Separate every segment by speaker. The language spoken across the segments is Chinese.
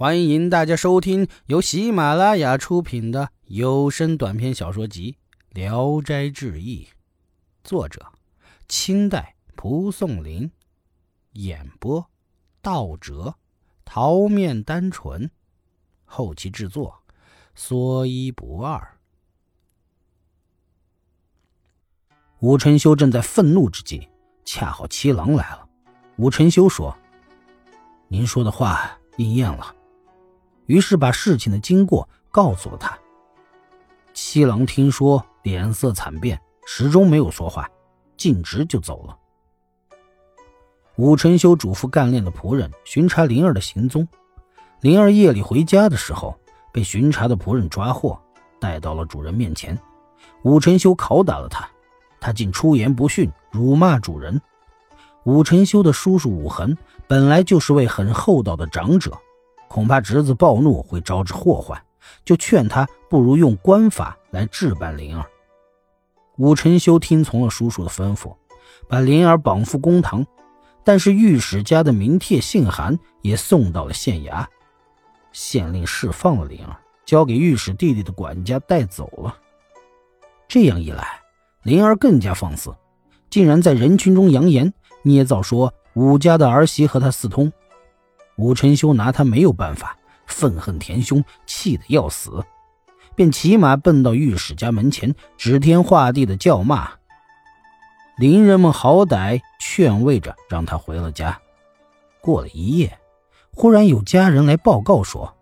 Speaker 1: 欢迎大家收听由喜马拉雅出品的有声短篇小说集《聊斋志异》，作者：清代蒲松龄，演播：道哲、桃面单纯，后期制作：说一不二。武晨修正在愤怒之际，恰好七郎来了。武晨修说：“您说的话应验了。”于是把事情的经过告诉了他。七郎听说，脸色惨变，始终没有说话，径直就走了。武晨修嘱咐干练的仆人巡查灵儿的行踪。灵儿夜里回家的时候，被巡查的仆人抓获，带到了主人面前。武晨修拷打了他，他竟出言不逊，辱骂主人。武晨修的叔叔武恒本来就是位很厚道的长者。恐怕侄子暴怒会招致祸患，就劝他不如用官法来置办灵儿。武晨修听从了叔叔的吩咐，把灵儿绑赴公堂。但是御史家的名帖信函也送到了县衙，县令释放了灵儿，交给御史弟弟的管家带走了。这样一来，灵儿更加放肆，竟然在人群中扬言捏造说武家的儿媳和他私通。武晨修拿他没有办法，愤恨填胸，气得要死，便骑马奔到御史家门前，指天画地的叫骂。邻人们好歹劝慰着，让他回了家。过了一夜，忽然有家人来报告说，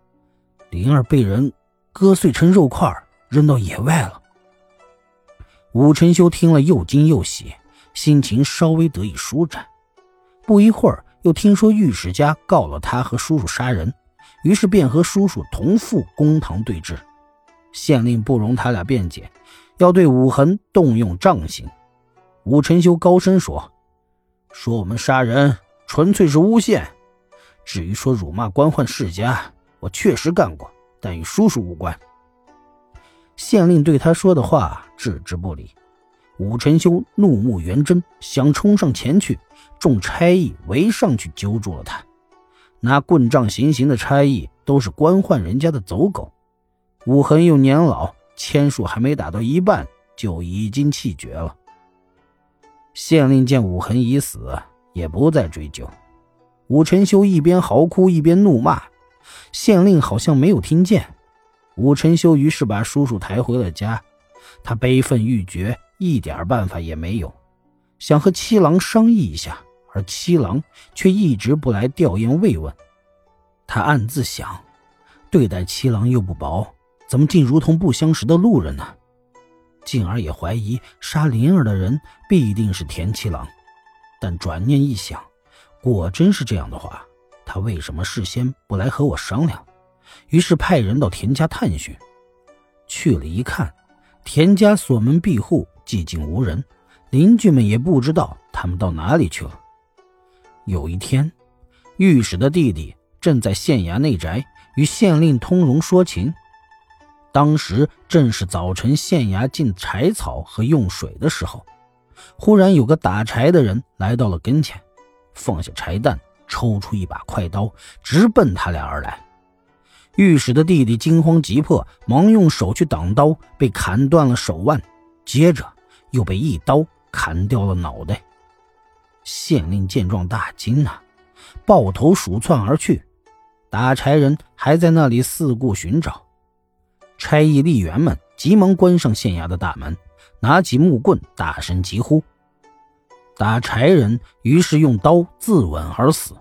Speaker 1: 灵儿被人割碎成肉块，扔到野外了。武晨修听了，又惊又喜，心情稍微得以舒展。不一会儿。又听说御史家告了他和叔叔杀人，于是便和叔叔同赴公堂对质。县令不容他俩辩解，要对武恒动用杖刑。武承修高声说：“说我们杀人纯粹是诬陷。至于说辱骂官宦世家，我确实干过，但与叔叔无关。”县令对他说的话置之不理。武晨修怒目圆睁，想冲上前去。众差役围上去揪住了他，拿棍杖行刑的差役都是官宦人家的走狗。武恒又年老，签数还没打到一半，就已经气绝了。县令见武恒已死，也不再追究。武晨修一边嚎哭一边怒骂，县令好像没有听见。武晨修于是把叔叔抬回了家，他悲愤欲绝，一点办法也没有，想和七郎商议一下。而七郎却一直不来吊唁慰问，他暗自想：对待七郎又不薄，怎么竟如同不相识的路人呢？进而也怀疑杀灵儿的人必定是田七郎。但转念一想，果真是这样的话，他为什么事先不来和我商量？于是派人到田家探寻。去了一看，田家锁门闭户，寂静无人，邻居们也不知道他们到哪里去了。有一天，御史的弟弟正在县衙内宅与县令通融说情。当时正是早晨县衙进柴草和用水的时候，忽然有个打柴的人来到了跟前，放下柴担，抽出一把快刀，直奔他俩而来。御史的弟弟惊慌急迫，忙用手去挡刀，被砍断了手腕，接着又被一刀砍掉了脑袋。县令见状大惊啊，抱头鼠窜而去。打柴人还在那里四顾寻找。差役吏员们急忙关上县衙的大门，拿起木棍，大声疾呼。打柴人于是用刀自刎而死。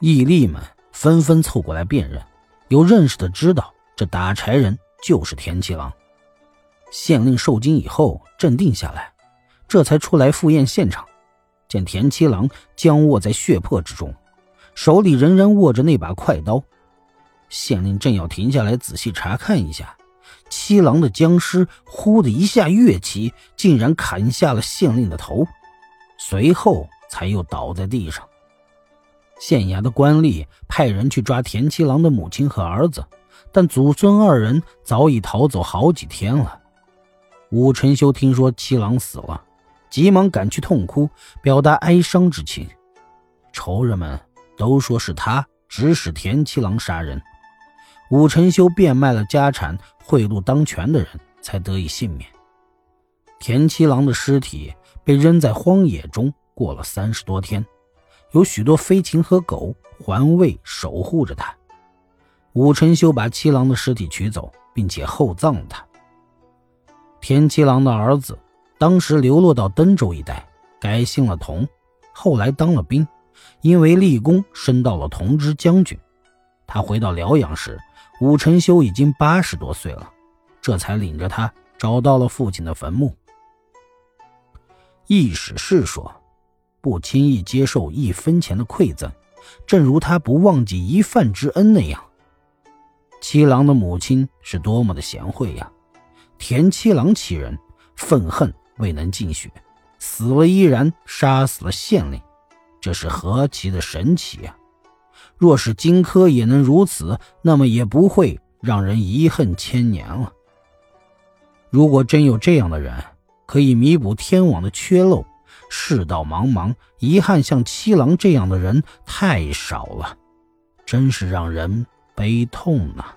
Speaker 1: 义吏们纷纷凑过来辨认，有认识的知道这打柴人就是田七郎。县令受惊以后镇定下来，这才出来赴宴现场。见田七郎僵卧在血泊之中，手里仍然握着那把快刀。县令正要停下来仔细查看一下，七郎的僵尸忽的一下跃起，竟然砍下了县令的头，随后才又倒在地上。县衙的官吏派人去抓田七郎的母亲和儿子，但祖孙二人早已逃走好几天了。武晨修听说七郎死了。急忙赶去痛哭，表达哀伤之情。仇人们都说是他指使田七郎杀人。武承修变卖了家产，贿赂当权的人，才得以幸免。田七郎的尸体被扔在荒野中，过了三十多天，有许多飞禽和狗环卫守护着他。武承修把七郎的尸体取走，并且厚葬了他。田七郎的儿子当时流落到登州一带，改姓了童，后来当了兵，因为立功升到了同知将军。他回到辽阳时，武承修已经八十多岁了，这才领着他找到了父亲的坟墓。易史是说：“不轻易接受一分钱的馈赠，正如他不忘记一饭之恩那样。”七郎的母亲是多么的贤惠呀！田七郎其人愤恨未能尽雪，死了依然杀死了县令，这是何其的神奇呀！若是荆轲也能如此，那么也不会让人遗恨千年了。如果真有这样的人，可以弥补天网的缺漏，世道茫茫，遗憾像七郎这样的人太少了，真是让人。悲痛啊！